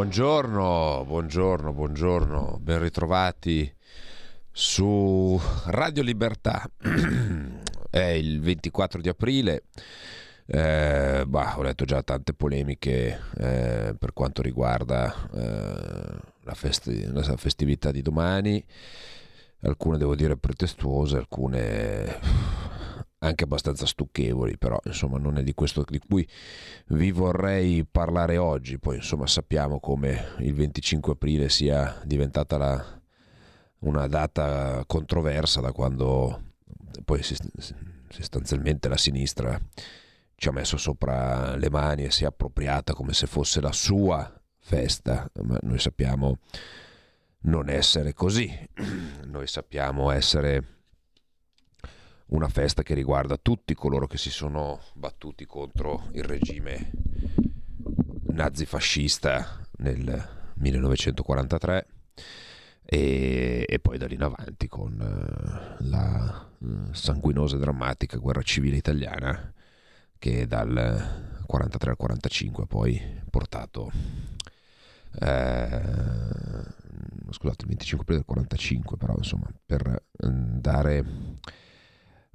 Buongiorno, buongiorno, buongiorno, ben ritrovati su Radio Libertà. È il 24 di aprile. Eh, bah, ho letto già tante polemiche eh, per quanto riguarda eh, la, festi- la festività di domani, alcune devo dire pretestuose, alcune anche abbastanza stucchevoli, però insomma non è di questo di cui vi vorrei parlare oggi. Poi insomma sappiamo come il 25 aprile sia diventata la- una data controversa da quando poi sostanzialmente la sinistra ci ha messo sopra le mani e si è appropriata come se fosse la sua festa, ma noi sappiamo non essere così. Noi sappiamo essere una festa che riguarda tutti coloro che si sono battuti contro il regime nazifascista nel 1943 e, e poi da lì in avanti con eh, la eh, sanguinosa e drammatica guerra civile italiana che dal 43 al 45 ha poi portato eh, scusate il 25 aprile del 45 però insomma per eh, dare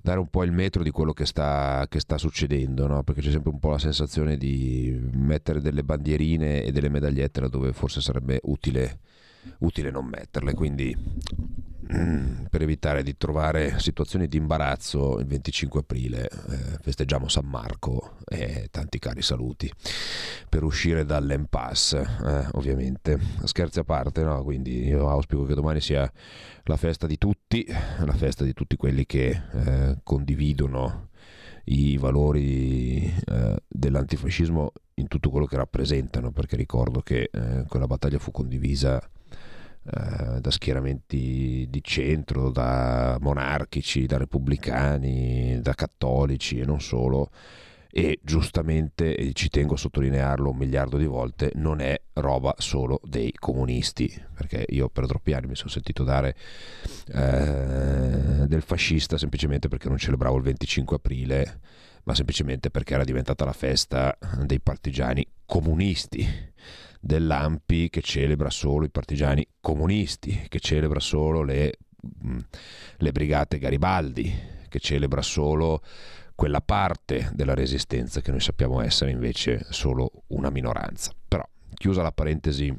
dare un po' il metro di quello che sta, che sta succedendo, no? perché c'è sempre un po' la sensazione di mettere delle bandierine e delle medagliette laddove forse sarebbe utile, utile non metterle. Quindi, mm, per evitare di trovare situazioni di imbarazzo, il 25 aprile eh, festeggiamo San Marco e tanti cari saluti per uscire dall'impasse, eh, ovviamente. Scherzi a parte, no? quindi io auspico che domani sia la festa di tutti, la festa di tutti quelli che eh, condividono i valori eh, dell'antifascismo in tutto quello che rappresentano, perché ricordo che eh, quella battaglia fu condivisa eh, da schieramenti di centro, da monarchici, da repubblicani, da cattolici e non solo. E giustamente, e ci tengo a sottolinearlo un miliardo di volte, non è roba solo dei comunisti, perché io per troppi anni mi sono sentito dare eh, del fascista semplicemente perché non celebravo il 25 aprile, ma semplicemente perché era diventata la festa dei partigiani comunisti, dell'AMPI che celebra solo i partigiani comunisti, che celebra solo le, le brigate Garibaldi, che celebra solo quella parte della resistenza che noi sappiamo essere invece solo una minoranza. Però, chiusa la parentesi,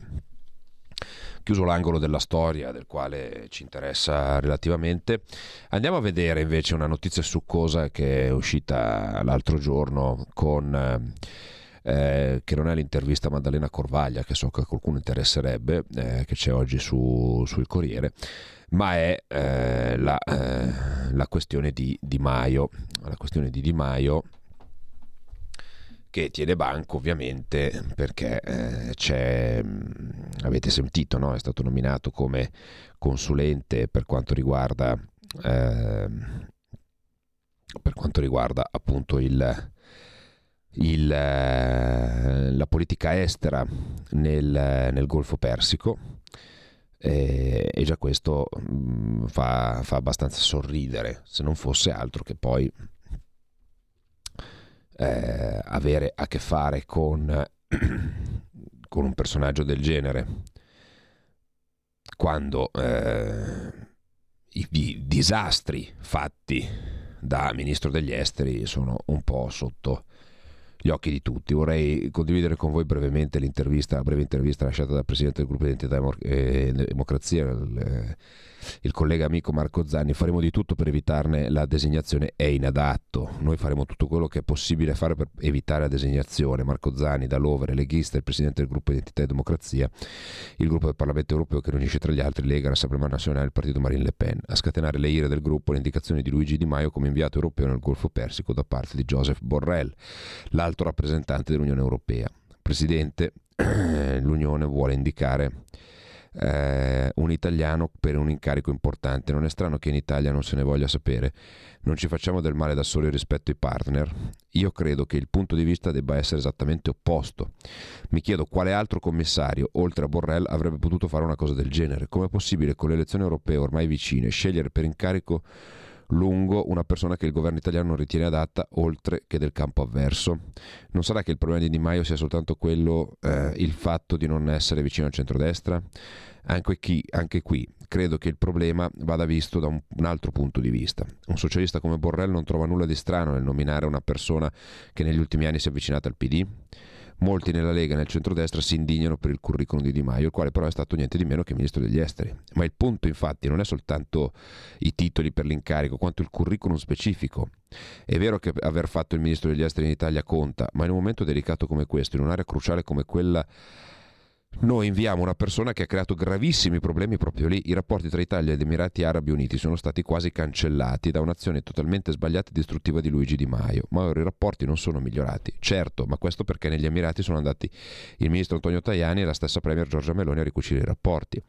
chiuso l'angolo della storia del quale ci interessa relativamente, andiamo a vedere invece una notizia succosa che è uscita l'altro giorno con... eh, che non è l'intervista a Maddalena Corvaglia, che so che a qualcuno interesserebbe, eh, che c'è oggi su, sul Corriere, ma è eh, la, eh, la questione di Di Maio. La questione di Di Maio che tiene banco ovviamente perché eh, c'è, mh, avete sentito, no? è stato nominato come consulente per quanto riguarda, ehm, per quanto riguarda appunto il, il, eh, la politica estera nel, nel Golfo Persico e, e già questo mh, fa, fa abbastanza sorridere, se non fosse altro che poi eh, avere a che fare con, con un personaggio del genere. Quando eh, i, i disastri fatti da ministro degli esteri sono un po' sotto gli occhi di tutti. Vorrei condividere con voi brevemente l'intervista, la breve intervista lasciata dal Presidente del Gruppo Identità e Democrazia, il, il collega amico Marco Zanni. Faremo di tutto per evitarne la designazione, è inadatto. Noi faremo tutto quello che è possibile fare per evitare la designazione. Marco Zanni, da Lovere, leghista, il Presidente del Gruppo Identità e Democrazia, il gruppo del Parlamento Europeo che riunisce tra gli altri Lega, l'Assemblea Nazionale e il partito Marine Le Pen. A scatenare le ire del gruppo le indicazioni di Luigi Di Maio come inviato europeo nel Golfo Persico da parte di Joseph Borrell, l'alto rappresentante dell'Unione Europea. Presidente, l'Unione vuole indicare eh, un italiano per un incarico importante. Non è strano che in Italia non se ne voglia sapere. Non ci facciamo del male da soli rispetto ai partner. Io credo che il punto di vista debba essere esattamente opposto. Mi chiedo quale altro commissario, oltre a Borrell, avrebbe potuto fare una cosa del genere. Com'è possibile con le elezioni europee ormai vicine scegliere per incarico lungo una persona che il governo italiano non ritiene adatta oltre che del campo avverso? Non sarà che il problema di Di Maio sia soltanto quello, eh, il fatto di non essere vicino al centrodestra? Anche qui, anche qui, credo che il problema vada visto da un, un, altro punto di vista. Un socialista come Borrell non trova nulla di strano nel nominare una persona che negli ultimi anni si è avvicinata al PD? Molti nella Lega e nel centrodestra si indignano per il curriculum di Di Maio, il quale però è stato niente di meno che ministro degli esteri. Ma il punto infatti non è soltanto i titoli per l'incarico, quanto il curriculum specifico. È vero che aver fatto il ministro degli esteri in Italia conta, ma in un momento delicato come questo, in un'area cruciale come quella noi inviamo una persona che ha creato gravissimi problemi proprio lì. I rapporti tra Italia ed Emirati Arabi Uniti sono stati quasi cancellati da un'azione totalmente sbagliata e distruttiva di Luigi Di Maio. Ma ora i rapporti non sono migliorati. Certo, ma questo perché negli Emirati sono andati il ministro Antonio Tajani e la stessa Premier Giorgia Meloni a ricucire i rapporti.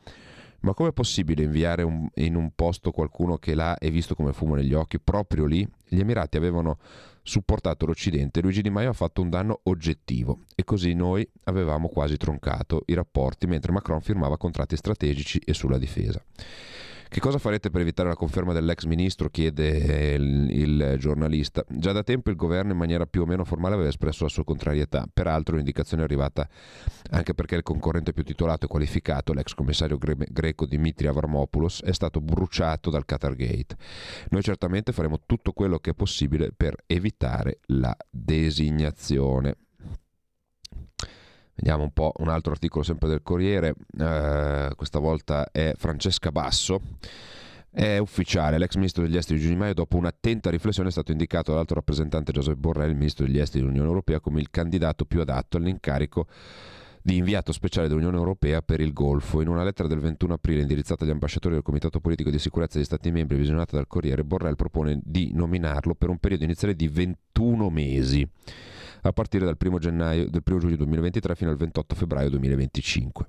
Ma com'è possibile inviare un, in un posto qualcuno che l'ha e visto come fumo negli occhi proprio lì? Gli Emirati avevano supportato l'Occidente, Luigi Di Maio ha fatto un danno oggettivo e così noi avevamo quasi troncato i rapporti mentre Macron firmava contratti strategici e sulla difesa. Che cosa farete per evitare la conferma dell'ex ministro? chiede il, il, giornalista. Già da tempo il governo in maniera più o meno formale aveva espresso la sua contrarietà. Peraltro l'indicazione è arrivata anche perché il concorrente più titolato e qualificato, l'ex commissario gre- greco Dimitri Avramopoulos, è stato bruciato dal Qatar Gate. Noi certamente faremo tutto quello che è possibile per evitare la designazione. Vediamo un po' un altro articolo sempre del Corriere, eh, questa volta è Francesca Basso. È ufficiale, l'ex ministro degli esteri Giugni Maio dopo un'attenta riflessione è stato indicato dall'alto rappresentante Joseph Borrell, ministro degli esteri dell'Unione Europea, come il candidato più adatto all'incarico di inviato speciale dell'Unione Europea per il Golfo. In una lettera del 21 aprile indirizzata agli ambasciatori del Comitato Politico di Sicurezza degli Stati Membri visionata dal Corriere, Borrell propone di nominarlo per un periodo iniziale di 21 mesi a partire dal 1 gennaio, del 1 giugno 2023 fino al 28 febbraio 2025.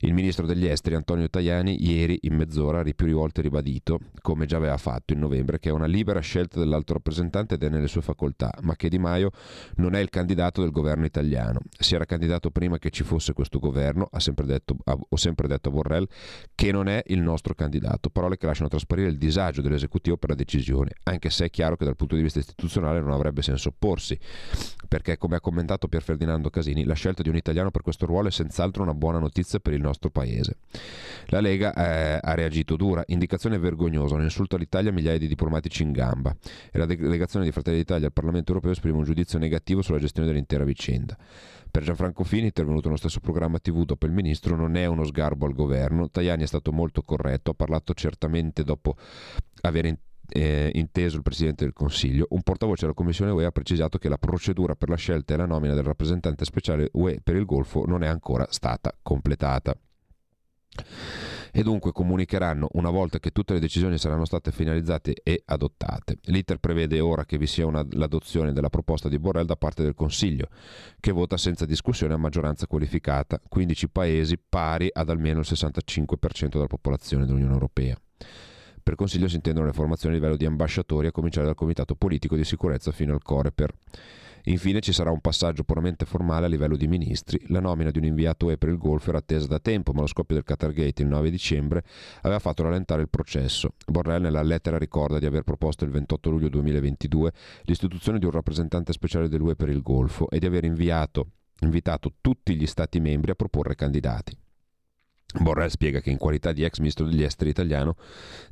Il ministro degli esteri Antonio Tajani ieri in mezz'ora ha più volte ribadito, come già aveva fatto in novembre, che è una libera scelta dell'alto rappresentante ed è nelle sue facoltà, ma che Di Maio non è il candidato del governo italiano. Si era candidato prima che ci fosse questo governo, sempre detto, ho sempre detto a Borrell, che non è il nostro candidato. Parole che lasciano trasparire il disagio dell'esecutivo per la decisione, anche se è chiaro che dal punto di vista istituzionale non avrebbe senso opporsi, perché come ha commentato Pier Ferdinando Casini, la scelta di un italiano per questo ruolo è senz'altro una buona notizia per il nostro paese. La Lega eh, ha reagito dura, indicazione vergognosa, un insulto all'Italia, migliaia di diplomatici in gamba e la delegazione di Fratelli d'Italia al Parlamento europeo esprime un giudizio negativo sulla gestione dell'intera vicenda. Per Gianfranco Fini, intervenuto nello stesso programma TV dopo il ministro, non è uno sgarbo al governo. Tajani è stato molto corretto, ha parlato certamente dopo aver eh, inteso il Presidente del Consiglio, un portavoce della Commissione UE ha precisato che la procedura per la scelta e la nomina del rappresentante speciale UE per il Golfo non è ancora stata completata e dunque comunicheranno una volta che tutte le decisioni saranno state finalizzate e adottate. L'iter prevede ora che vi sia una, l'adozione della proposta di Borrell da parte del Consiglio, che vota senza discussione a maggioranza qualificata, 15 paesi pari ad almeno il 65% della popolazione dell'Unione Europea. Per Consiglio si intendono le formazioni a livello di ambasciatori, a cominciare dal Comitato Politico di Sicurezza fino al Coreper. Infine ci sarà un passaggio puramente formale a livello di ministri. La nomina di un inviato UE per il Golfo era attesa da tempo, ma lo scoppio del Qatar Gate il 9 dicembre aveva fatto rallentare il processo. Borrell nella lettera ricorda di aver proposto il 28 luglio 2022 l'istituzione di un rappresentante speciale dell'UE per il Golfo e di aver inviato, invitato tutti gli Stati membri a proporre candidati. Borrell spiega che in qualità di ex ministro degli esteri italiano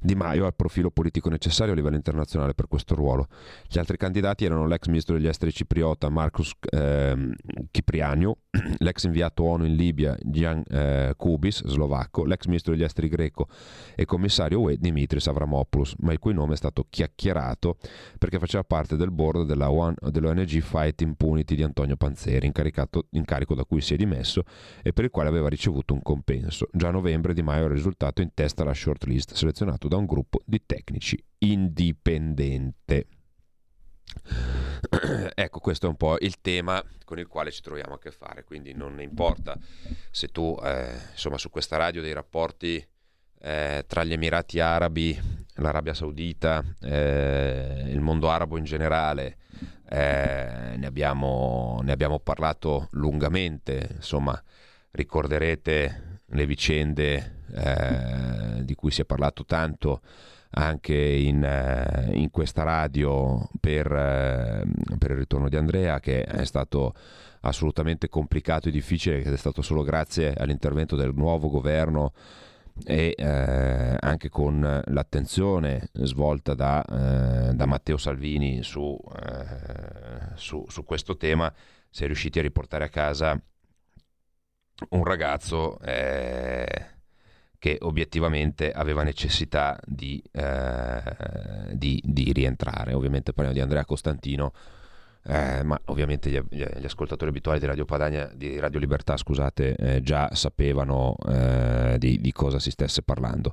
Di Maio ha il profilo politico necessario a livello internazionale per questo ruolo. Gli altri candidati erano l'ex ministro degli esteri cipriota Marcus ehm, Cipriano, l'ex inviato ONU in Libia Gian eh, Kubis, slovacco, l'ex ministro degli esteri greco e commissario UE Dimitris Avramopoulos, ma il cui nome è stato chiacchierato perché faceva parte del board della One- dell'ONG Fight Impunity di Antonio Panzeri, incarico da cui si è dimesso e per il quale aveva ricevuto un compenso. Già a novembre Di Maio era risultato in testa alla shortlist selezionato da un gruppo di tecnici indipendente. ecco, questo è un po' il tema con il quale ci troviamo a che fare, quindi non importa se tu, eh, insomma, su questa radio dei rapporti eh, tra gli Emirati Arabi, l'Arabia Saudita, eh, il mondo arabo in generale, eh, ne, abbiamo, ne abbiamo parlato lungamente, insomma, ricorderete le vicende eh, di cui si è parlato tanto anche in, eh, in questa radio per, eh, per il ritorno di Andrea che è stato assolutamente complicato e difficile ed è stato solo grazie all'intervento del nuovo governo e eh, anche con l'attenzione svolta da, eh, da Matteo Salvini su, eh, su, su questo tema si è riusciti a riportare a casa un ragazzo eh, che obiettivamente aveva necessità di, eh, di, di rientrare. Ovviamente parliamo di Andrea Costantino, eh, ma ovviamente gli, gli- ascoltatori abituali di Radio Padania, di Radio Libertà, scusate, eh, già sapevano eh, di, di cosa si stesse parlando.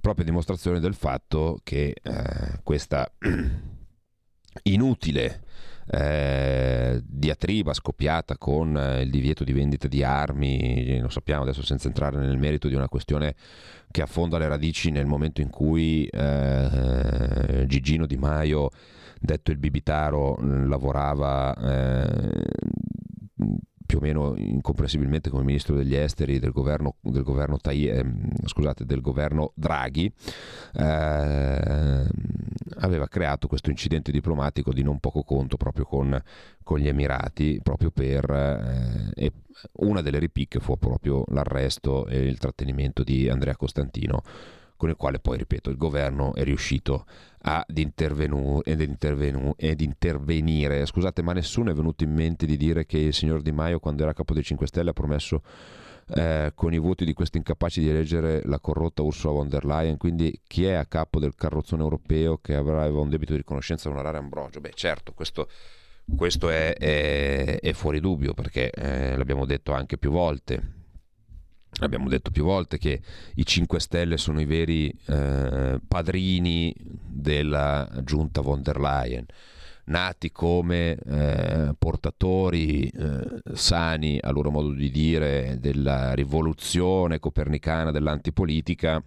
Proprio dimostrazione del fatto che eh, questa inutile eh, diatriba scoppiata con eh, il divieto di vendita di armi, lo sappiamo adesso senza entrare nel merito di una questione che affonda le radici nel momento in cui eh, Gigino Di Maio, detto il Bibitaro, mh, lavorava eh, più o meno incomprensibilmente come ministro degli esteri del governo, del governo, Tai- ehm, scusate, del governo Draghi, eh, aveva creato questo incidente diplomatico di non poco conto proprio con, con gli Emirati, proprio per... eh, una delle ripicche fu proprio l'arresto e il trattenimento di Andrea Costantino, con il quale poi, ripeto, il governo è riuscito ad intervenu- ed, intervenu- ed intervenire. Scusate, ma nessuno è venuto in mente di dire che il signor Di Maio, quando era capo dei 5 Stelle, ha promesso eh, con i voti di questi incapaci di eleggere la corrotta Ursula von der Leyen. Quindi chi è a capo del carrozzone europeo che avrà un debito di riconoscenza a onorare Ambrogio? Beh, certo, questo, questo è, è- è fuori dubbio perché eh, l'abbiamo detto anche più volte. Abbiamo detto più volte che i 5 Stelle sono i veri eh, padrini della giunta von der Leyen, nati come eh, portatori eh, sani, a loro modo di dire, della rivoluzione copernicana dell'antipolitica.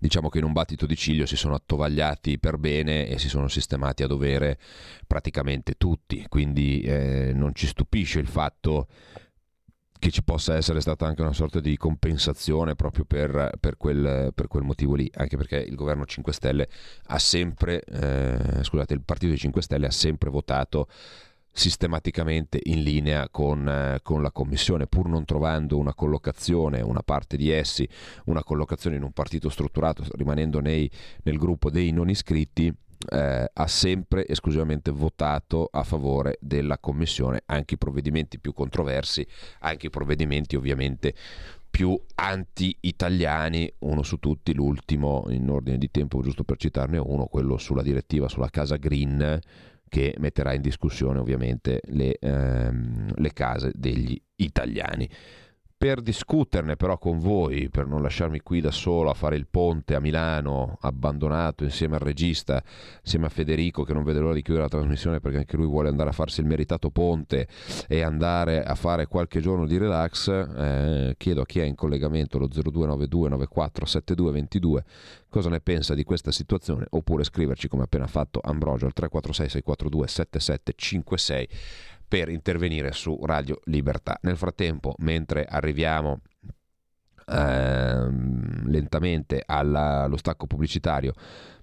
Diciamo che in un battito di ciglio si sono attovagliati per bene e si sono sistemati a dovere praticamente tutti, quindi eh, non ci stupisce il fatto che ci possa essere stata anche una sorta di compensazione proprio per, per quel, per quel motivo lì, anche perché il governo 5 Stelle ha sempre, eh, scusate, il partito dei 5 Stelle ha sempre votato sistematicamente in linea con, eh, con la commissione, pur non trovando una collocazione, una parte di essi, una collocazione in un partito strutturato, rimanendo nei, nel gruppo dei non iscritti, eh, ha sempre esclusivamente votato a favore della commissione, anche i provvedimenti più controversi, anche i provvedimenti ovviamente più anti-italiani, uno su tutti, l'ultimo in ordine di tempo, giusto per citarne uno, quello sulla direttiva sulla casa green che metterà in discussione ovviamente le, ehm, le case degli italiani. Per discuterne però con voi, per non lasciarmi qui da solo a fare il ponte a Milano, abbandonato insieme al regista, insieme a Federico che non vede l'ora di chiudere la trasmissione perché anche lui vuole andare a farsi il meritato ponte e andare a fare qualche giorno di relax, eh, chiedo a chi è in collegamento lo 0292 94 7222 cosa ne pensa di questa situazione oppure scriverci come appena fatto Ambrogio al 346 642 7756 per intervenire su Radio Libertà. Nel frattempo, mentre arriviamo ehm, lentamente alla- allo stacco pubblicitario,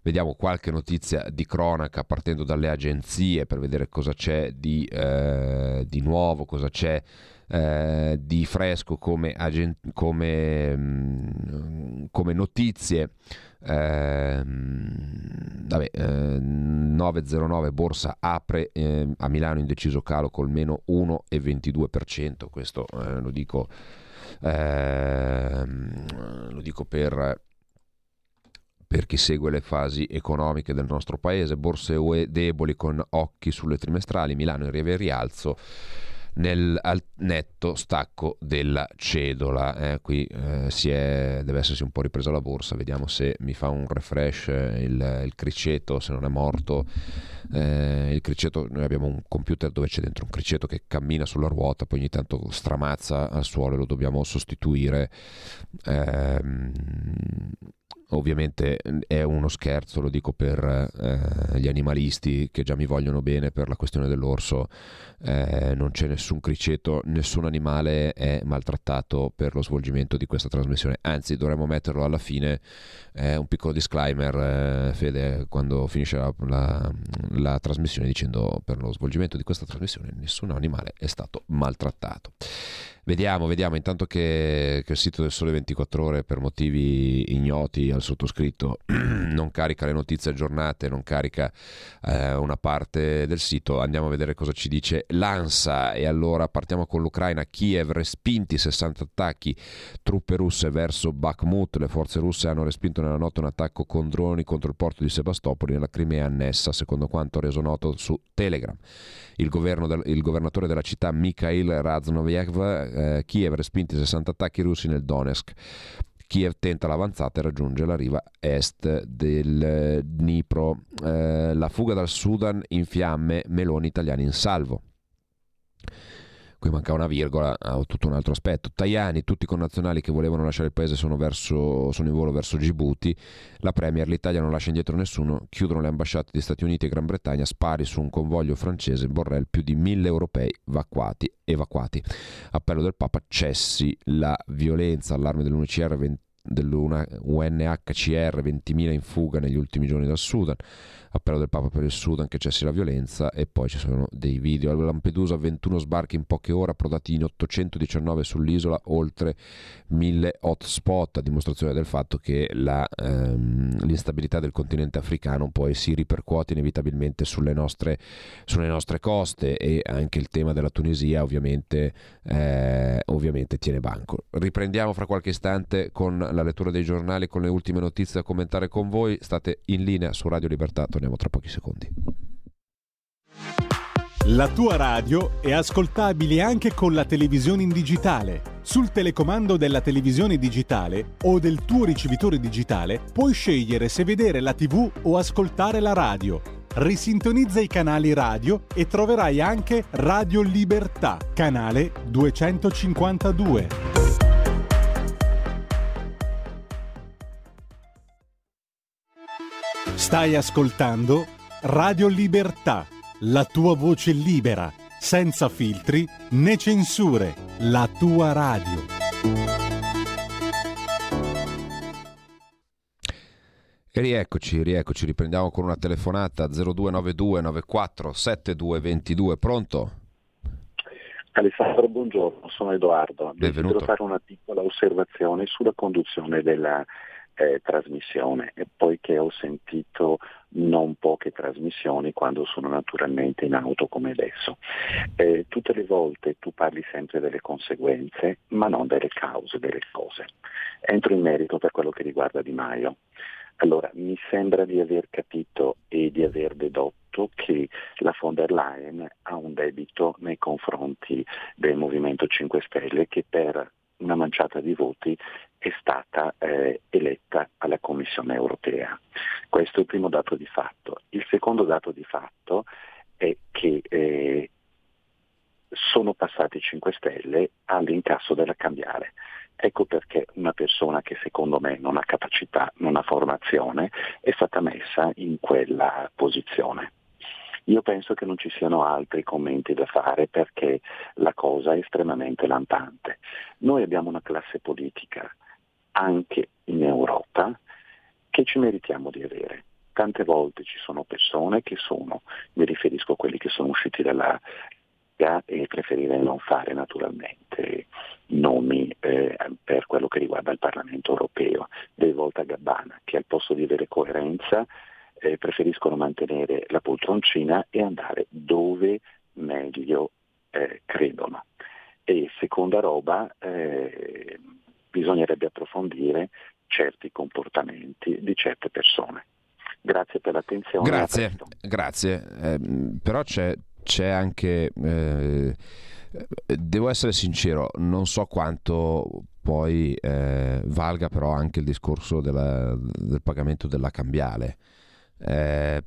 vediamo qualche notizia di cronaca partendo dalle agenzie per vedere cosa c'è di, eh, di nuovo, cosa c'è eh, di fresco come, agen- come, mm, come notizie. Eh, vabbè, eh, 909 borsa apre eh, a Milano indeciso calo col meno 1,22%. Questo eh, lo dico, ehm, lo dico per per chi segue le fasi economiche del nostro paese, borse UE deboli con occhi sulle trimestrali, Milano in rialzo nel al netto stacco della cedola. Eh, qui eh, è, deve essersi un po' ripresa la borsa, vediamo se mi fa un refresh eh, il, il criceto, se non è morto. Eh, il criceto, noi abbiamo un computer dove c'è dentro un criceto che cammina sulla ruota, poi ogni tanto stramazza al suolo e lo dobbiamo sostituire. Ovviamente è uno scherzo, lo dico per eh, gli animalisti che già mi vogliono bene per la questione dell'orso, eh, non c'è nessun criceto, nessun animale è maltrattato per lo svolgimento di questa trasmissione, anzi dovremmo metterlo alla fine, eh, un piccolo disclaimer eh, Fede quando finisce la, la, la trasmissione dicendo per lo svolgimento di questa trasmissione nessun animale è stato maltrattato. Vediamo, vediamo, intanto che, che, il sito del Sole 24 Ore per motivi ignoti al sottoscritto non carica le notizie aggiornate, non carica eh, una parte del sito, andiamo a vedere cosa ci dice l'ANSA. E allora partiamo con l'Ucraina, Kiev respinti 60 attacchi, truppe russe verso Bakhmut, le forze russe hanno respinto nella notte un attacco con droni contro il porto di Sebastopoli nella Crimea annessa, secondo quanto reso noto su Telegram. Il, del, il governatore della città Mikhail Raznoviev eh, Kiev respinti 60 attacchi russi nel Donetsk. Kiev tenta l'avanzata e raggiunge la riva est del Dnipro. Eh, la fuga dal Sudan in fiamme, Meloni italiani in salvo qui manca una virgola, ha tutto un altro aspetto. Tajani, tutti i connazionali che volevano lasciare il paese sono, verso, sono in volo verso Djibouti, la Premier, l'Italia non lascia indietro nessuno, chiudono le ambasciate di Stati Uniti e Gran Bretagna, spari su un convoglio francese, Borrell, più di mille europei evacuati. evacuati. Appello del Papa, cessi la violenza, allarme dell'UNCR 20 dell'UNHCR 20.000 in fuga negli ultimi giorni dal Sudan appello del Papa per il Sudan che cessi la violenza e poi ci sono dei video. A Lampedusa 21 sbarchi in poche ore, approdati in 819 sull'isola, oltre 1000 hotspot, a dimostrazione del fatto che la, ehm, l'instabilità del continente africano poi si ripercuote inevitabilmente sulle nostre, sulle nostre coste e anche il tema della Tunisia ovviamente, eh, ovviamente tiene banco. Riprendiamo fra qualche istante con la lettura dei giornali, con le ultime notizie da commentare con voi. State in linea su Radio Libertà torniamo tra pochi secondi. La tua radio è ascoltabile anche con la televisione in digitale. Sul telecomando della televisione digitale o del tuo ricevitore digitale puoi scegliere se vedere la TV o ascoltare la radio. Risintonizza i canali radio e troverai anche Radio Libertà, canale 252. Stai ascoltando Radio Libertà, la tua voce libera, senza filtri né censure, la tua radio. E rieccoci, rieccoci, riprendiamo con una telefonata 0292 94 7222, pronto? Alessandro, buongiorno, sono Edoardo. Benvenuto. Desidero fare una piccola osservazione sulla conduzione della eh, trasmissione, e poiché ho sentito non poche trasmissioni quando sono naturalmente in auto come adesso. Eh, tutte le volte tu parli sempre delle conseguenze, ma non delle cause delle cose. Entro in merito per quello che riguarda Di Maio. Allora, mi sembra di aver capito e di aver dedotto che la von der Leyen ha un debito nei confronti del Movimento 5 Stelle che per una manciata di voti è stata eh, eletta alla Commissione europea. Questo è il primo dato di fatto. Il secondo dato di fatto è che eh, sono passati 5 Stelle all'incasso della cambiare. Ecco perché una persona che secondo me non ha capacità, non ha formazione, è stata messa in quella posizione. Io penso che non ci siano altri commenti da fare perché la cosa è estremamente lampante. Noi abbiamo una classe politica anche in Europa che ci meritiamo di avere. Tante volte ci sono persone che sono, mi riferisco a quelli che sono usciti dalla, e preferire non fare naturalmente nomi eh, per quello che riguarda il Parlamento europeo. Dei Volta Gabbana, che al posto di avere coerenza eh, preferiscono mantenere la poltroncina e andare dove meglio eh, credono. E seconda roba, eh, bisognerebbe approfondire certi comportamenti di certe persone. Grazie per l'attenzione. Grazie, grazie. Eh, però c'è, c'è anche... Eh, devo essere sincero, non so quanto poi eh, valga però anche il discorso della, del pagamento della cambiale. Eh,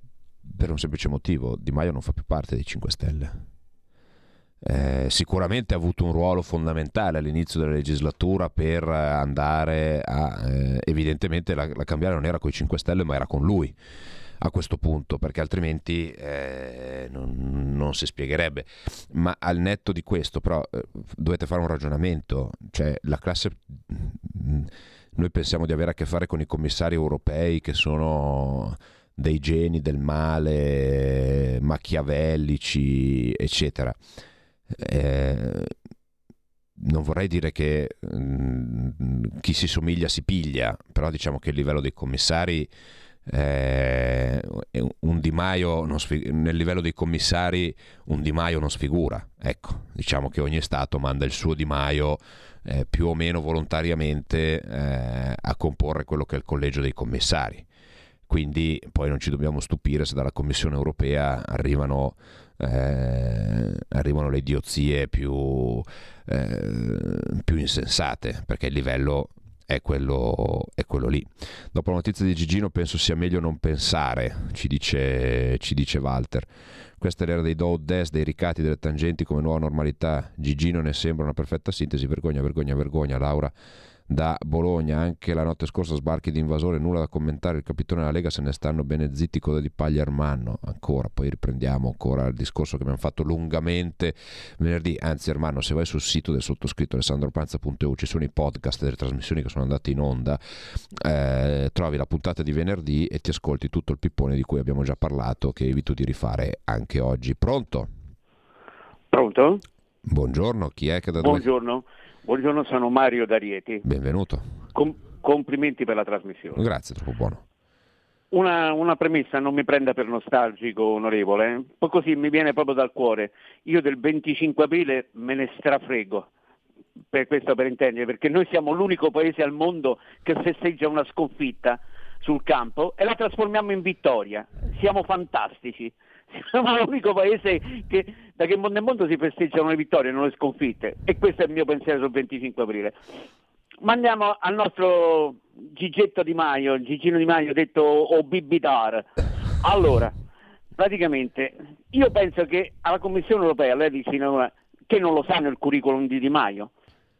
per un semplice motivo, Di Maio non fa più parte dei 5 Stelle. Eh, sicuramente ha avuto un ruolo fondamentale all'inizio della legislatura per andare a... Eh, evidentemente la, la cambiale non era con i 5 Stelle ma era con lui a questo punto perché altrimenti eh, non, non, si spiegherebbe. Ma al netto di questo però eh, dovete fare un ragionamento. Cioè la classe noi pensiamo di avere a che fare con i commissari europei che sono dei geni del male machiavellici eccetera eh, non vorrei dire che mh, mm, chi si somiglia si piglia, però diciamo che il livello dei commissari eh, un Di Maio sfig- nel livello dei commissari un Di Maio non sfigura. Ecco, diciamo che ogni Stato manda il suo Di Maio eh, più o meno volontariamente eh, a comporre quello che è il collegio dei commissari. Quindi poi non ci dobbiamo stupire se dalla Commissione europea arrivano eh, arrivano le idiozie più, eh, più, insensate, perché il livello è quello, è quello, lì. Dopo la notizia di Gigino penso sia meglio non pensare, ci dice, ci dice Walter. Questa è l'era dei do des, dei ricatti, delle tangenti come nuova normalità. Gigino ne sembra una perfetta sintesi. Vergogna, vergogna, vergogna. Laura da Bologna. Anche la notte scorsa sbarchi di invasore, nulla da commentare. Il capitone della Lega se ne stanno bene zitti, coda di paglia Armanno. Ancora, poi riprendiamo ancora il discorso che abbiamo fatto lungamente venerdì. Anzi, Armanno, se vai sul sito del sottoscritto alessandropanza.eu ci sono i podcast delle trasmissioni che sono andate in onda. Eh, trovi la puntata di venerdì e ti ascolti tutto il pippone di cui abbiamo già parlato, che evito di rifare anche oggi. Pronto? Pronto? Buongiorno, chi è che da Buongiorno. dove? Buongiorno, sono Mario D'Arieti. Benvenuto. Com- complimenti per la trasmissione. Grazie, troppo buono. Una, una, premessa, non mi prenda per nostalgico, onorevole, eh? poi così mi viene proprio dal cuore. Io del 25 aprile me ne strafrego, per questo per intendere, perché noi siamo l'unico paese al mondo che festeggia una sconfitta sul campo e la trasformiamo in vittoria. Siamo fantastici. Siamo l'unico paese che da che mondo in mondo si festeggiano le vittorie, non le sconfitte. E questo è il mio pensiero sul 25 aprile. Ma andiamo al nostro Gigetto Di Maio, Gigino Di Maio detto o Bibitar. Allora, praticamente io penso che alla Commissione europea, lei dice che non lo sanno il curriculum di Di Maio,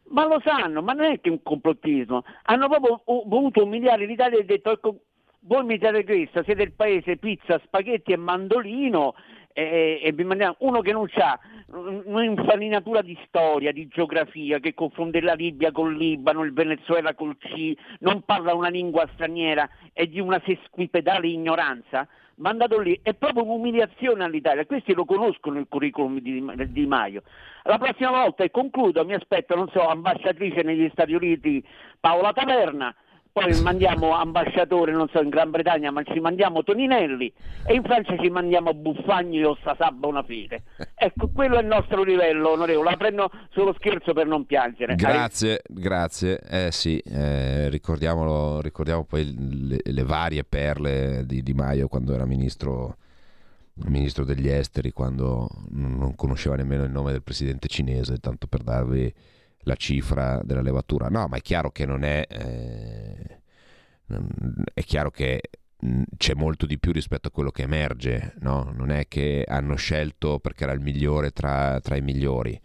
ma lo sanno, ma non è che un complottismo, hanno proprio voluto umiliare l'Italia e detto ecco, voi mi date questo, siete il paese pizza, spaghetti e mandolino e, e mandiamo uno che non ha un'infarinatura di storia, di geografia, che confonde la Libia col Libano, il Venezuela col C, non parla una lingua straniera e di una sesquipedale ignoranza, mandato lì, è proprio un'umiliazione all'Italia, questi lo conoscono il curriculum di, di Maio. La prossima volta, e concludo, mi aspetto, non so, ambasciatrice negli Stati Uniti Paola Taverna, poi mandiamo ambasciatore, non so, in Gran Bretagna, ma ci mandiamo Toninelli e in Francia ci mandiamo Buffagni o Sasabba una fede. Ecco, quello è il nostro livello, onorevole. La prendo sullo scherzo per non piangere. Grazie, grazie. Eh sì, eh, ricordiamo poi le, le, varie perle di Di Maio quando era ministro ministro degli esteri quando non conosceva nemmeno il nome del presidente cinese, tanto per darvi la cifra della levatura. No, ma è chiaro che non è... Eh, è chiaro che c'è molto di più rispetto a quello che emerge, no? non è che hanno scelto perché era il migliore tra, tra i migliori,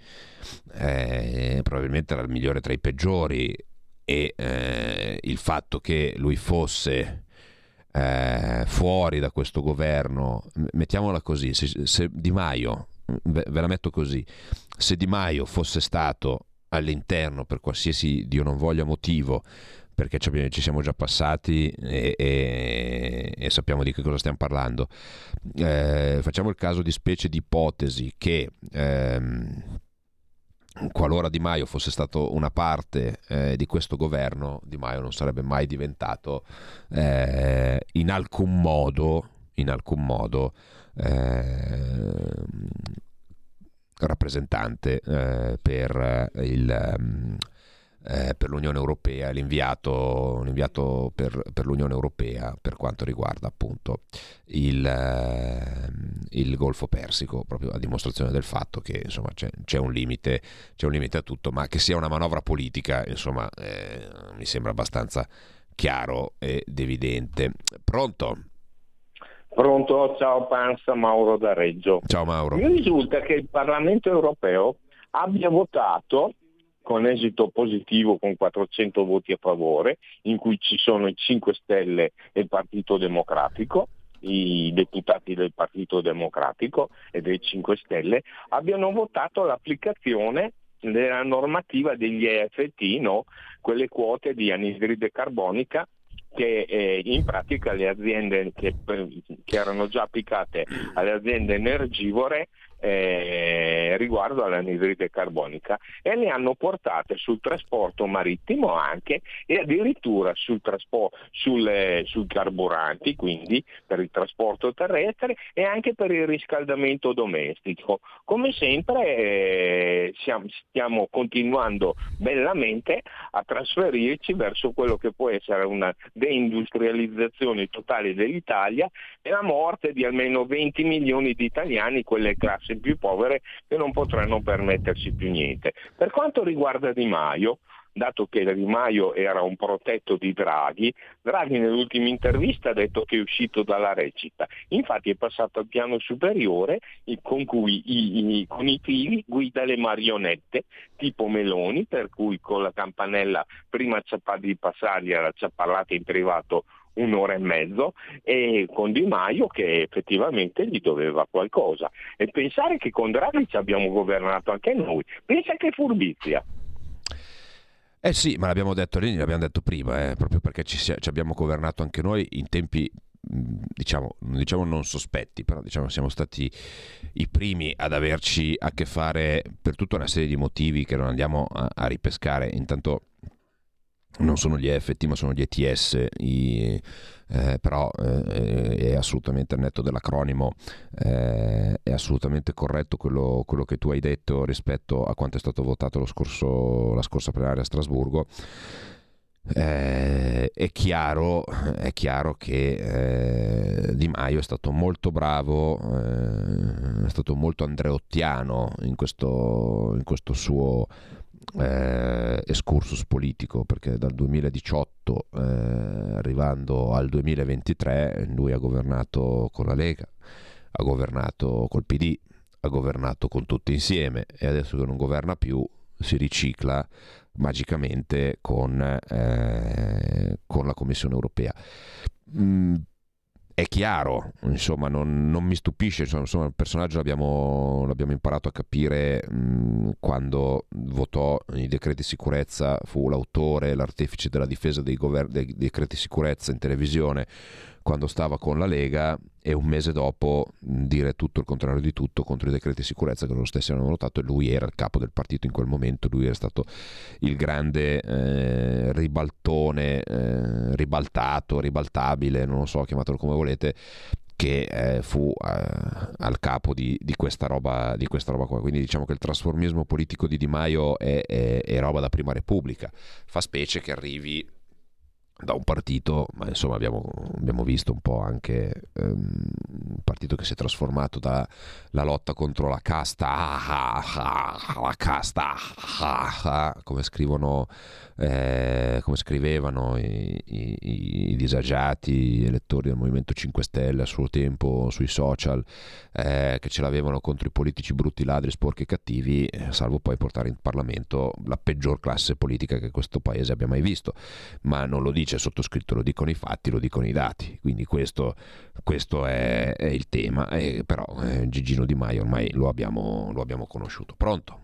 eh, probabilmente era il migliore tra i peggiori e eh, il fatto che lui fosse eh, fuori da questo governo, mettiamola così, se, se Di Maio, ve, ve la metto così, se Di Maio fosse stato all'interno per qualsiasi Dio non voglia motivo perché ci, siamo già passati e, e, e, sappiamo di che cosa stiamo parlando. Eh, facciamo il caso di specie di ipotesi che ehm, qualora Di Maio fosse stato una parte eh, di questo governo, Di Maio non sarebbe mai diventato eh, in alcun modo, in alcun modo eh, rappresentante eh, per il um, eh, per l'Unione Europea, l'inviato, l'inviato per, per, l'Unione Europea per quanto riguarda appunto il, eh, il, Golfo Persico, proprio a dimostrazione del fatto che insomma, c'è, c'è, un limite, c'è, un limite, a tutto, ma che sia una manovra politica insomma, eh, mi sembra abbastanza chiaro ed evidente. Pronto? Pronto, ciao Panza, Mauro da Reggio. Ciao Mauro. Mi risulta che il Parlamento europeo abbia votato con esito positivo con 400 voti a favore, in cui ci sono i 5 Stelle e il Partito Democratico, i deputati del Partito Democratico e dei 5 Stelle, abbiano votato l'applicazione della normativa degli EFT, no? quelle quote di anidride carbonica che eh, in pratica le aziende che, che, erano già applicate alle aziende energivore eh, riguardo all'anidride carbonica e le hanno portate sul trasporto marittimo anche e addirittura sul trasporto, sulle, sui carburanti, quindi per il trasporto terrestre e anche per il riscaldamento domestico. Come sempre eh, siamo, stiamo continuando bellamente a trasferirci verso quello che può essere una deindustrializzazione totale dell'Italia e la morte di almeno 20 milioni di italiani, quelle classi più povere che non potranno permettersi più niente. Per quanto riguarda Di Maio, dato che Di Maio era un protetto di Draghi, Draghi nell'ultima intervista ha detto che è uscito dalla recita, infatti è passato al piano superiore con cui i, i, con i fili guida le marionette tipo Meloni, per cui con la campanella prima di passargli era parlata in privato un'ora e mezzo e con Di Maio che effettivamente gli doveva qualcosa. E pensare che con Draghi ci abbiamo governato anche noi, pensa che furbizia. Eh sì, ma l'abbiamo detto lì, l'abbiamo detto prima, eh, proprio perché ci, ci, abbiamo governato anche noi in tempi diciamo, diciamo non sospetti, però diciamo siamo stati i primi ad averci a che fare per tutta una serie di motivi che non andiamo a, a ripescare. Intanto non sono gli EFT ma sono gli ETS, i, eh, però eh, è assolutamente netto dell'acronimo, eh, è assolutamente corretto quello, quello, che tu hai detto rispetto a quanto è stato votato scorso, la scorsa plenaria a Strasburgo. Eh, è, chiaro, è, chiaro, che eh, Di Maio è stato molto bravo, eh, è stato molto andreottiano in questo, in questo suo eh, excursus politico perché dal 2018 eh, arrivando al 2023 lui ha governato con la Lega, ha governato col PD, ha governato con tutti insieme e adesso che non governa più si ricicla magicamente con, eh, con la Commissione europea. Mm, è chiaro, insomma, non, non mi stupisce, insomma, il personaggio l'abbiamo, l'abbiamo imparato a capire mh, quando votò i decreti sicurezza, fu l'autore, l'artefice della difesa dei, gover- dei decreti sicurezza in televisione, quando stava con la Lega e un mese dopo dire tutto il contrario di tutto contro i decreti di sicurezza che loro stessi hanno votato e lui era il capo del partito in quel momento, lui era stato il grande eh, ribaltone, eh, ribaltato, ribaltabile, non lo so, chiamatelo come volete, che eh, fu eh, al capo di, di, questa roba, di, questa roba, qua. Quindi diciamo che il trasformismo politico di Di Maio è, è, è roba da prima repubblica. Fa specie che arrivi da un partito, ma insomma abbiamo, abbiamo visto un po' anche um, un partito che si è trasformato dalla lotta contro la casta, ah, ah, ah, la casta, come scrivono, eh, come scrivevano i, i, i, disagiati elettori del Movimento 5 Stelle a suo tempo sui social, eh, che ce l'avevano contro i politici brutti, ladri, sporchi e cattivi, eh, salvo poi portare in Parlamento la peggior classe politica che questo paese abbia mai visto, ma non lo dice dice sottoscritto, lo dicono i fatti, lo dicono i dati. Quindi questo, questo è, è, il tema. Eh, però eh, Gigino Di Maio ormai lo abbiamo, lo abbiamo conosciuto. Pronto?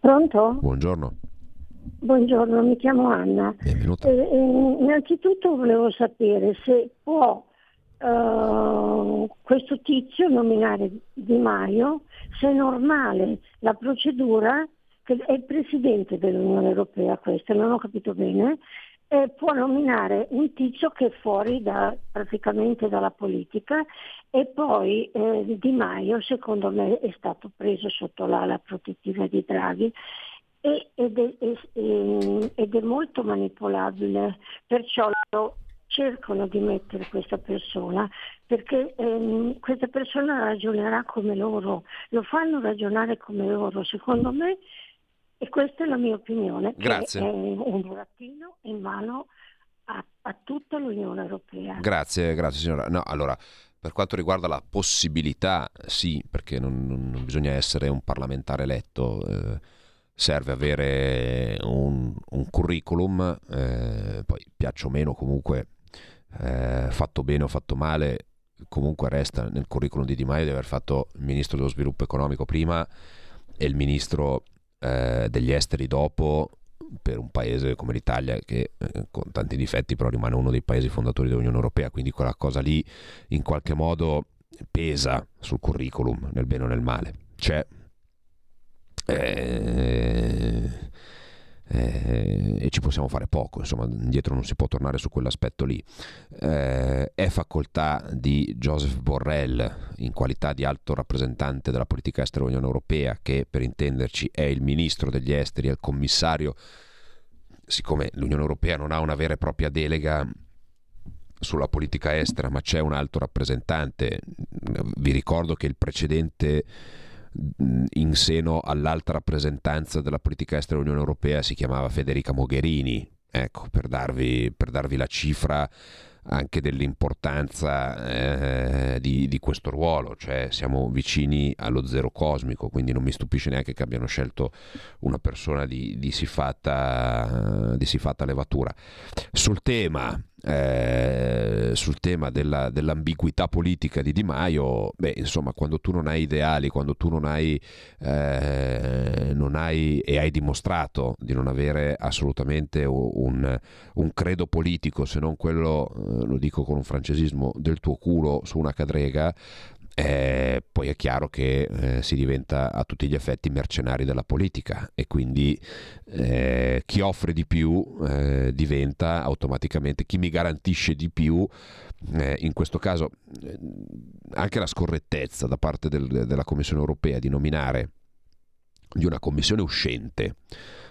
Pronto? Buongiorno. Buongiorno, mi chiamo Anna. Benvenuta. Eh, eh, innanzitutto volevo sapere se può eh, questo tizio nominare Di Maio, se è normale la procedura, che è il Presidente dell'Unione Europea questo, non ho capito bene, e può nominare un tizio che è fuori da, praticamente dalla politica e poi eh, Di Maio secondo me è stato preso sotto l'ala protettiva di Draghi e- ed, è, e- ed è molto manipolabile, perciò cercano di mettere questa persona perché ehm, questa persona ragionerà come loro, lo fanno ragionare come loro, secondo me, e questa è la mia opinione, Grazie. è un burattino in mano a, a tutta l'Unione Europea. Grazie, grazie signora. No, allora, per quanto riguarda la possibilità, sì, perché non, non- non bisogna essere un parlamentare eletto, eh, serve avere un, un curriculum, eh, poi piaccia o meno comunque, eh, fatto bene o fatto male, comunque resta nel curriculum di Di Maio di aver fatto il ministro dello sviluppo economico prima e il ministro eh, degli esteri dopo per un paese come l'Italia che eh, con tanti difetti però rimane uno dei paesi fondatori dell'Unione Europea, quindi quella cosa lì in qualche modo pesa sul curriculum, nel bene o nel male. C'è eh, eh, e ci possiamo fare poco, insomma, indietro non si può tornare su quell'aspetto lì. Eh, è facoltà di Joseph Borrell, in qualità di alto rappresentante della politica estera dell'Unione Europea, che per intenderci è il ministro degli esteri, è il commissario, siccome l'Unione Europea non ha una vera e propria delega sulla politica estera, ma c'è un alto rappresentante. Vi ricordo che il precedente in seno all'alta rappresentanza della politica estera dell'Unione Europea si chiamava Federica Mogherini. Ecco, per darvi, per darvi la cifra anche dell'importanza eh, di, di questo ruolo, cioè siamo vicini allo zero cosmico, quindi non mi stupisce neanche che abbiano scelto una persona di, di siffatta, di siffatta levatura. Sul tema, eh, sul tema della- dell'ambiguità politica di Di Maio, beh, insomma, quando tu non hai ideali, quando tu non hai, eh, non hai e hai dimostrato di non avere assolutamente un, un credo politico, se non quello, eh, lo dico con un francesismo, del tuo culo su una cadrega, eh, poi è chiaro che eh, si diventa a tutti gli effetti mercenari della politica e quindi eh, chi offre di più eh, diventa automaticamente chi mi garantisce di più. eh, in questo caso eh, anche la scorrettezza da parte del- della Commissione europea di nominare di una commissione uscente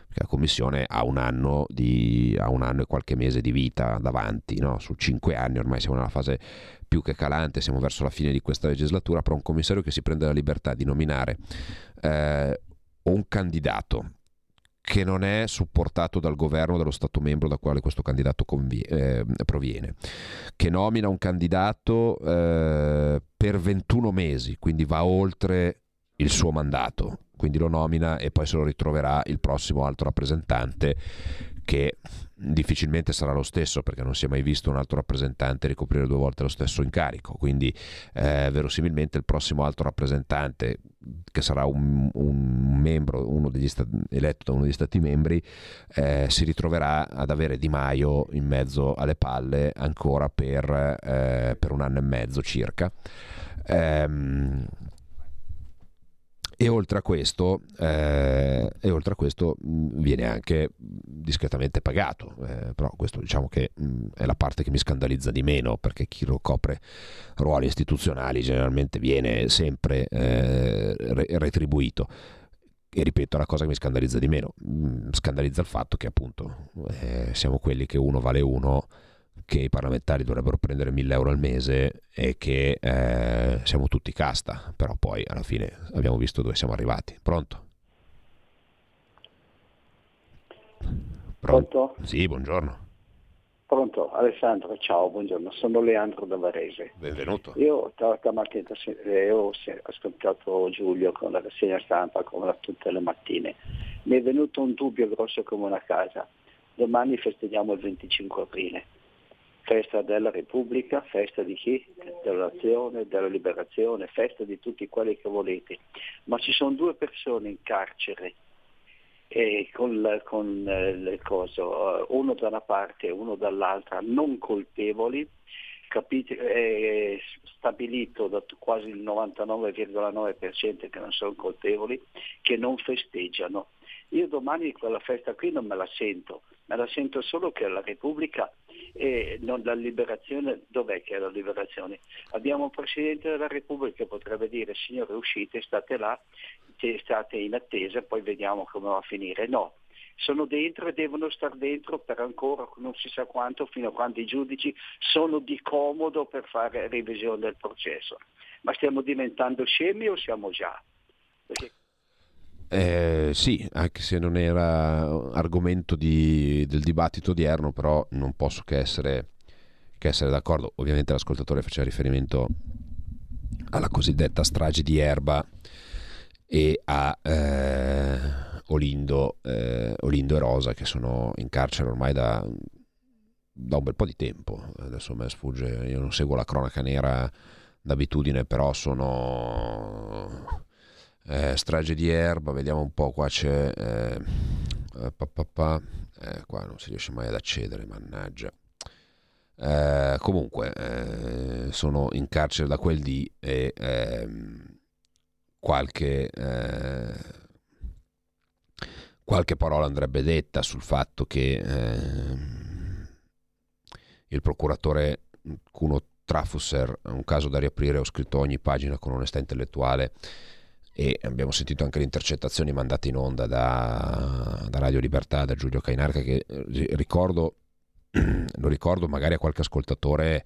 perché la commissione ha un anno, di, ha un anno e qualche mese di vita davanti, no? su cinque anni ormai siamo nella fase più che calante, siamo verso la fine di questa legislatura, però un commissario che si prende la libertà di nominare eh, un candidato che non è supportato dal governo dello Stato membro da quale questo candidato convie- eh, proviene, che nomina un candidato eh, per 21 mesi, quindi va oltre il suo mandato, quindi lo nomina e poi se lo ritroverà il prossimo alto rappresentante che difficilmente sarà lo stesso perché non si è mai visto un alto rappresentante ricoprire due volte lo stesso incarico. Quindi eh, verosimilmente il prossimo alto rappresentante che sarà un, un membro uno degli sta- eletto da uno degli stati membri eh, si ritroverà ad avere Di Maio in mezzo alle palle ancora per, eh, per un anno e mezzo circa. Ehm, e oltre a questo, eh, oltre a questo mh, viene anche discretamente pagato, eh, però questo diciamo che mh, è la parte che mi scandalizza di meno, perché chi ricopre ruoli istituzionali generalmente viene sempre eh, re- retribuito. E ripeto, è la cosa che mi scandalizza di meno. Mh, Scandalizza il fatto che appunto eh, siamo quelli che uno vale uno, che i parlamentari dovrebbero prendere 1000 euro al mese e che eh, siamo tutti casta, però poi alla fine abbiamo visto dove siamo arrivati. Pronto? Pronto? Sì, buongiorno. Pronto, Alessandro, ciao, buongiorno, sono Leandro da Varese. Benvenuto. Io stamattina eh, ho ascoltato Giulio con la rassegna stampa come tutte le mattine. Mi è venuto un dubbio grosso come una casa. Domani festeggiamo il 25 aprile, festa della Repubblica, festa di chi? Della nazione, della liberazione, festa di tutti quelli che volete. Ma ci sono due persone in carcere e con, con, eh, le cose, eh, uno da una parte e uno dall'altra, non colpevoli, capite, è stabilito da quasi il 99,9% che non sono colpevoli, che non festeggiano. Io domani quella festa qui non me la sento, me la sento solo che la Repubblica e non la liberazione, dov'è che è la liberazione? Abbiamo un Presidente della Repubblica che potrebbe dire signore uscite, state là, te- state in attesa, poi vediamo come va a finire. No, sono dentro e devono star dentro per ancora non si sa quanto, fino a quando i giudici sono di comodo per fare revisione del processo. Ma stiamo diventando scemi o siamo già? Perché Eh, sì, anche se non era argomento di- del dibattito odierno, però non posso che essere, che essere d'accordo. Ovviamente l'ascoltatore faceva riferimento alla cosiddetta strage di Erba e a eh, Olindo, eh, Olindo e Rosa che sono in carcere ormai da, da un bel po' di tempo. Adesso me sfugge, io non seguo la cronaca nera d'abitudine, però sono eh, strage di erba, vediamo un po', qua c'è... eh, eh, pa, pa, pa, eh, qua non si riesce mai ad accedere, mannaggia. Eh, comunque, eh, sono in carcere da quel dì e ehm, qualche, eh, qualche parola andrebbe detta sul fatto che ehm, il procuratore Cuno Trafusser, un caso da riaprire, ho scritto ogni pagina con onestà intellettuale e abbiamo sentito anche le intercettazioni mandate in onda da, da Radio Libertà, da Giulio Cainarca, che eh, ricordo, lo ricordo magari a qualche ascoltatore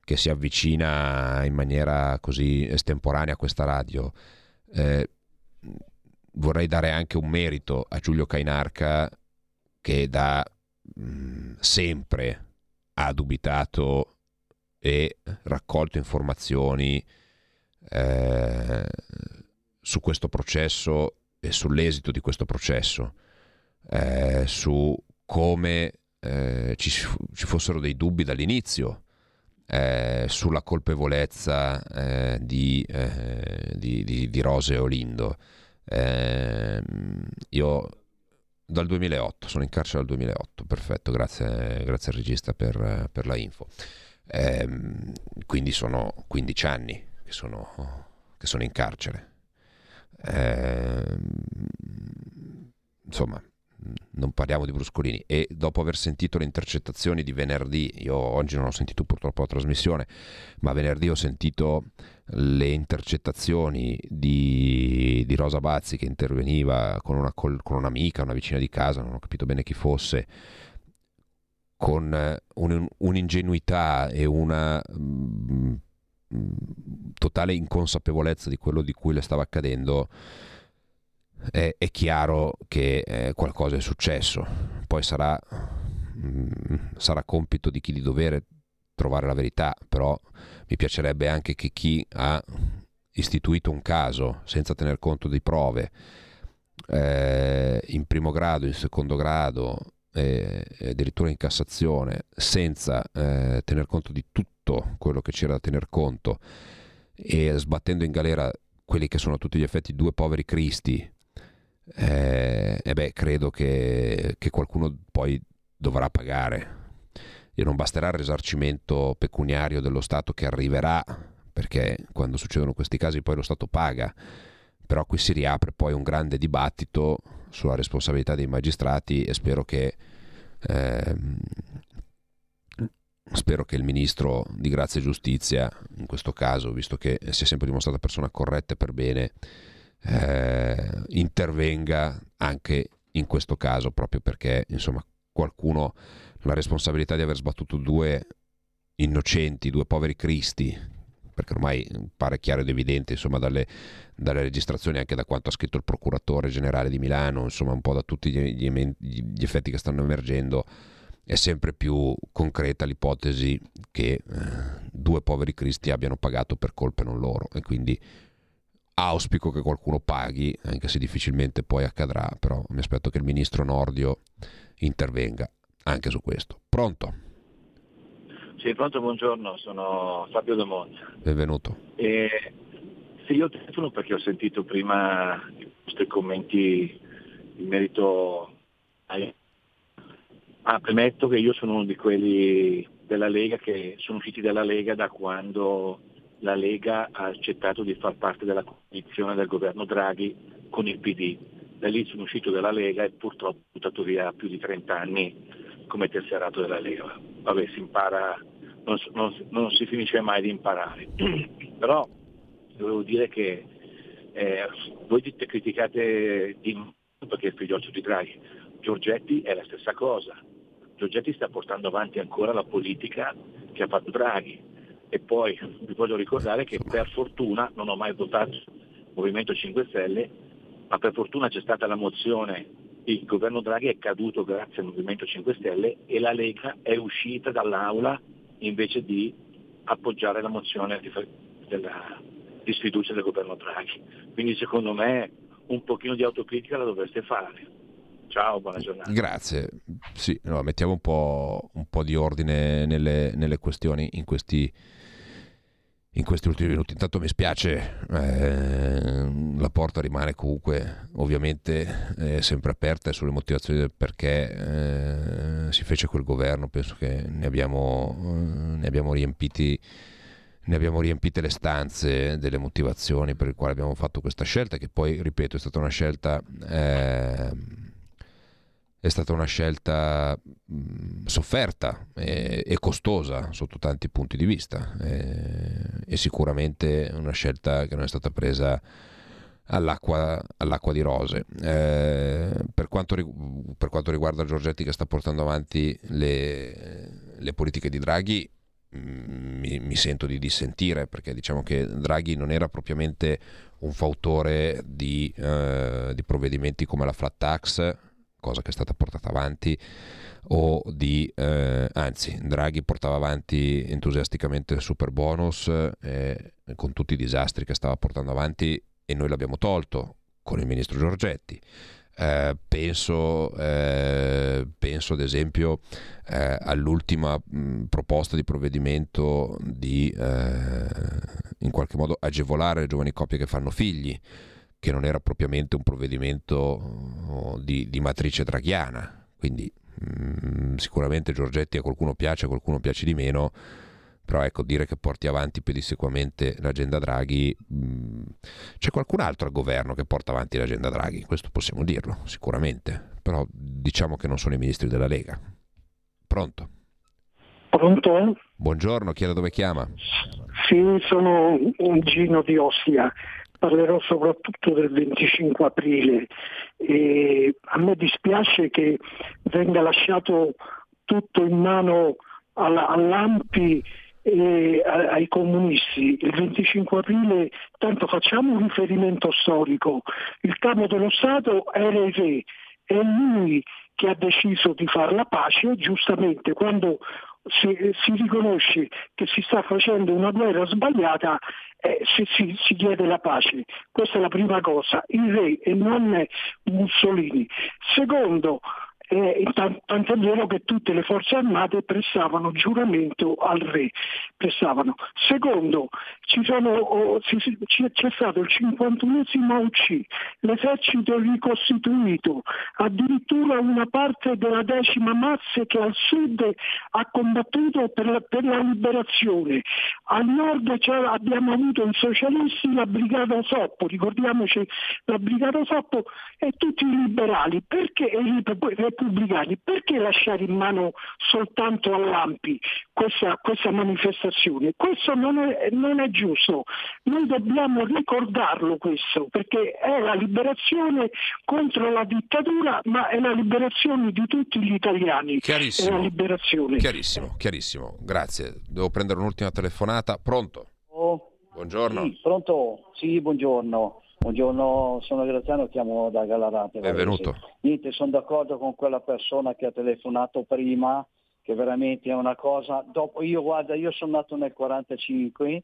che si avvicina in maniera così estemporanea a questa radio. Eh, vorrei dare anche un merito a Giulio Cainarca che da mh, sempre ha dubitato e raccolto informazioni eh, su questo processo e sull'esito di questo processo, eh, su come eh, ci, ci fossero dei dubbi dall'inizio eh, sulla colpevolezza eh, di, eh, di, di, di Rose e Olindo. Eh, io dal 2008, sono in carcere dal 2008, perfetto, grazie, grazie al regista per, per la info. Eh, quindi sono 15 anni che sono, che sono in carcere. Eh, insomma, non parliamo di bruscolini. E dopo aver sentito le intercettazioni di venerdì, io oggi non ho sentito purtroppo la trasmissione, ma venerdì ho sentito le intercettazioni di, di Rosa Bazzi che interveniva con, una, con un'amica, una vicina di casa, non ho capito bene chi fosse, con un- un'ingenuità e una mm, totale inconsapevolezza di quello di cui le stava accadendo, è, è chiaro che eh, qualcosa è successo. Poi sarà, mm, sarà compito di chi di dovere trovare la verità, però mi piacerebbe anche che chi ha istituito un caso senza tener conto di prove eh, in primo grado, in secondo grado e e addirittura in Cassazione senza eh, tener conto di tutto quello che c'era da tener conto. E sbattendo in galera quelli che sono a tutti gli effetti due poveri cristi eh, e beh, credo che, che qualcuno poi dovrà pagare. E non basterà il risarcimento pecuniario dello Stato che arriverà perché quando succedono questi casi poi lo Stato paga. Però qui si riapre poi un grande dibattito sulla responsabilità dei magistrati e spero che ehm, spero che il ministro di grazia e giustizia in questo caso visto che si è sempre dimostrata persona corretta e per bene eh, intervenga anche in questo caso proprio perché insomma qualcuno la responsabilità di aver sbattuto due innocenti, due poveri cristi perché ormai pare chiaro ed evidente insomma dalle, dalle registrazioni anche da quanto ha scritto il procuratore generale di Milano insomma un po' da tutti gli, gli gli effetti che stanno emergendo è sempre più concreta l'ipotesi che eh, due poveri cristi abbiano pagato per colpe non loro e quindi auspico che qualcuno paghi anche se difficilmente poi accadrà però mi aspetto che il ministro Nordio intervenga anche su questo pronto? Sì, pronto, buongiorno, sono Fabio De Monte. benvenuto E, sì, io telefono perché ho sentito prima i vostri commenti in merito ai... Ah, premetto che io sono uno di quelli della Lega che sono usciti dalla Lega da quando la Lega ha accettato di far parte della coalizione del governo Draghi con il PD. Da lì sono uscito dalla Lega e purtroppo ho buttato via più di 30 anni come tesserato della Lega. Vabbè, si impara, non, non- non si finisce mai di imparare. Però dovevo dire che eh, voi dite, criticate di perché è figlioccio di Draghi. Giorgetti è la stessa cosa. Giorgetti sta portando avanti ancora la politica che ha fatto Draghi. E poi vi voglio ricordare che per fortuna non ho mai votato Movimento 5 Stelle, ma per fortuna c'è stata la mozione, il governo Draghi è caduto grazie al Movimento 5 Stelle e la Lega è uscita dall'aula invece di appoggiare la mozione di, della- di sfiducia del governo Draghi. Quindi secondo me un pochino di autocritica la dovreste fare. Ciao, buona giornata. Grazie. Sì, no, mettiamo un po', un po' di ordine nelle, nelle questioni in questi, in questi ultimi minuti. Intanto mi spiace, eh, la porta rimane comunque ovviamente eh, sempre aperta sulle motivazioni del perché eh, si fece quel governo, penso che ne abbiamo, eh, ne abbiamo riempiti ne abbiamo riempite le stanze delle motivazioni per le quali abbiamo fatto questa scelta, che poi, ripeto, è stata una scelta, eh, è stata una scelta mh, sofferta e, e costosa sotto tanti punti di vista eh, e sicuramente una scelta che non è stata presa all'acqua, all'acqua di rose. Eh, per, quanto, per quanto riguarda Giorgetti che sta portando avanti le, le politiche di Draghi, mi, mi sento di dissentire perché diciamo che Draghi non era propriamente un fautore di, eh, di provvedimenti come la flat tax, cosa che è stata portata avanti, o di, eh, anzi, Draghi portava avanti entusiasticamente il super bonus eh, con tutti i disastri che stava portando avanti e noi l'abbiamo tolto con il ministro Giorgetti. Eh, penso, eh, penso ad esempio eh, all'ultima mh, proposta di provvedimento di eh, in qualche modo agevolare le giovani coppie che fanno figli, che non era propriamente un provvedimento oh, di, di matrice draghiana. Quindi mh, sicuramente Giorgetti a qualcuno piace, a qualcuno piace di meno. Però ecco, dire che porti avanti pedissequamente l'agenda Draghi, mh, c'è qualcun altro al governo che porta avanti l'agenda Draghi, questo possiamo dirlo, sicuramente. Però diciamo che non sono i ministri della Lega. Pronto? Pronto? Buongiorno, chi è da dove chiama? Sì, sono un Gino di Ostia. Parlerò soprattutto del 25 aprile. E a me dispiace che venga lasciato tutto in mano alla- all'Ampi e ai comunisti. Il 25 aprile, tanto facciamo un riferimento storico. Il capo dello Stato era il re, è lui che ha deciso di fare la pace giustamente quando si, si riconosce che si sta facendo una guerra sbagliata eh, si, si- si chiede la pace. Questa è la prima cosa, il re e non Mussolini. Secondo, eh, tan- tant'è vero che tutte le forze armate prestavano giuramento al re. Prestavano. Secondo, sono, oh, si- si- c'è stato il 51esimo UC, l'esercito ricostituito, addirittura una parte della decima Mazze che al sud ha combattuto per la, per la liberazione. Al nord abbiamo avuto i socialisti, la Brigata Soppo, ricordiamoci la Brigata Soppo e tutti i liberali perché, e repubblicani, perché lasciare in mano soltanto all'Ampi questa, questa manifestazione? Questo non è, non è giusto, noi dobbiamo ricordarlo questo perché è la liberazione contro la dittatura ma è la liberazione di tutti gli italiani. Chiarissimo. È la liberazione. Chiarissimo, chiarissimo. Grazie. Devo prendere un'ultima telefonata. Pronto? Buongiorno. Sì, pronto? Sì, buongiorno. Buongiorno, sono Graziano, chiamo da Galarate. Benvenuto. Niente, sono d'accordo con quella persona che ha telefonato prima, che veramente è una cosa. Dopo, io guarda, io sono nato nel 45,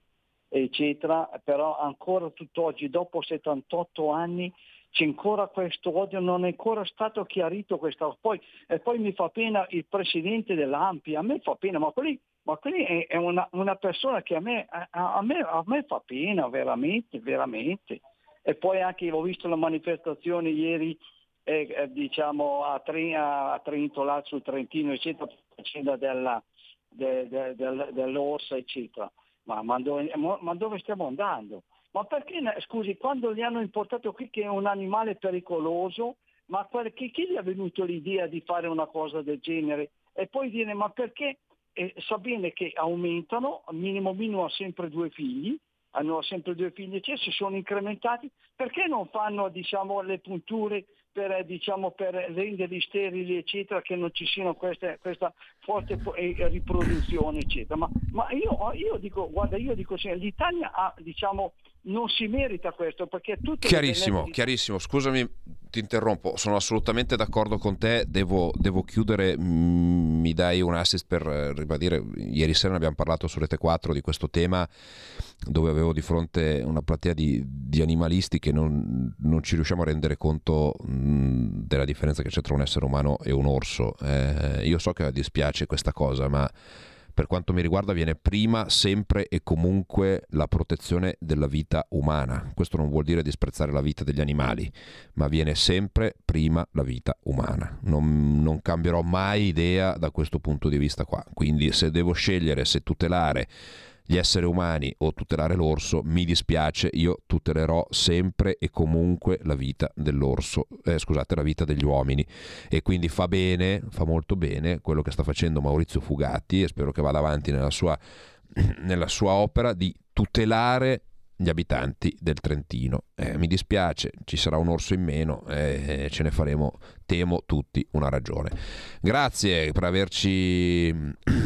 eccetera, però ancora tutt'oggi, dopo 78 anni, c'è ancora questo odio, non è ancora stato chiarito questo. Poi, e poi mi fa pena il presidente dell'AMPI, a me fa pena, ma quelli, ma quelli è, è una, una persona che a me, a, a me, a me fa pena, veramente, veramente. E poi anche ho visto la manifestazione ieri eh, eh, diciamo a, Tre- a Trento, sul Trentino, eccetera, faccenda della, de- de- del- dell'orsa, eccetera. Ma, ma dove, ma dove stiamo andando? Ma perché, scusi, quando li hanno importato qui che è un animale pericoloso, ma perché, chi gli è venuto l'idea di fare una cosa del genere? E poi dire, ma perché eh, sa bene che aumentano, minimo minimo ha sempre due figli, hanno sempre due figli, cioè si sono incrementati, perché non fanno diciamo, le punture per, eh, diciamo, per renderli sterili, eccetera, che non ci siano queste, questa forte eh, riproduzione, eccetera. Ma, ma io, io dico, guarda, io dico, l'Italia ha, diciamo, non si merita questo perché tutte le Chiarissimo, di- chiarissimo. Scusami, ti interrompo. Sono assolutamente d'accordo con te. Devo, devo chiudere. Mm, Mi dai un assist per eh, ribadire. Ieri sera ne abbiamo parlato su Rete 4 di questo tema, dove avevo di fronte una platea di, di animalisti che non, non ci riusciamo a rendere conto mm, della differenza che c'è tra un essere umano e un orso. Eh, io so che dispiace questa cosa, ma per quanto mi riguarda viene prima sempre e comunque la protezione della vita umana. Questo non vuol dire disprezzare la vita degli animali, ma viene sempre prima la vita umana. Non, non cambierò mai idea da questo punto di vista qua. Quindi se devo scegliere se tutelare gli esseri umani o tutelare l'orso, mi dispiace, io tutelerò sempre e comunque la vita dell'orso, eh, scusate, la vita degli uomini. E quindi fa bene, fa molto bene quello che sta facendo Maurizio Fugatti e spero che vada avanti nella sua, nella sua opera di tutelare gli abitanti del Trentino. Eh, mi dispiace, ci sarà un orso in meno e ce ne faremo, temo, tutti una ragione. Grazie per averci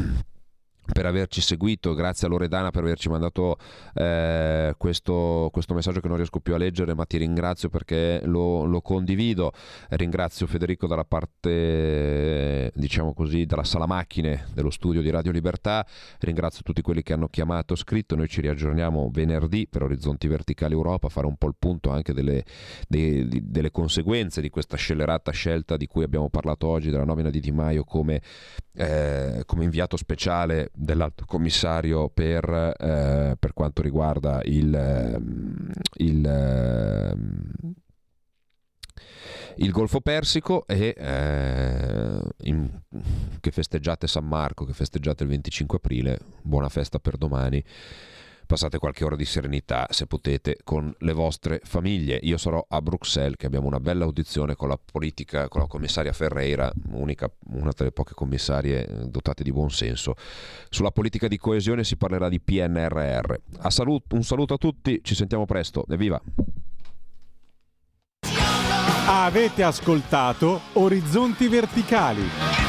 per averci seguito, grazie a Loredana per averci mandato eh, questo, questo messaggio che non riesco più a leggere, ma ti ringrazio perché lo, lo condivido. Ringrazio Federico dalla parte, diciamo così, dalla sala macchine dello studio di Radio Libertà. Ringrazio tutti quelli che hanno chiamato scritto. Noi ci riaggiorniamo venerdì per Orizzonti Verticali Europa, fare un po' il punto anche delle, dei- delle conseguenze di questa scellerata scelta di cui abbiamo parlato oggi, della nomina di Di Maio come eh, come inviato speciale dell'alto commissario per, eh, per quanto riguarda il, ehm, il, ehm, il Golfo Persico e eh, in- che festeggiate San Marco, che festeggiate il 25 aprile, buona festa per domani. Passate qualche ora di serenità se potete con le vostre famiglie. Io sarò a Bruxelles che abbiamo una bella audizione con la politica, con la commissaria Ferreira, unica, una delle poche commissarie eh, dotate di buon senso. Sulla politica di coesione si parlerà di PNRR. A salut- un saluto a tutti, ci sentiamo presto. Evviva! Avete ascoltato Orizzonti Verticali.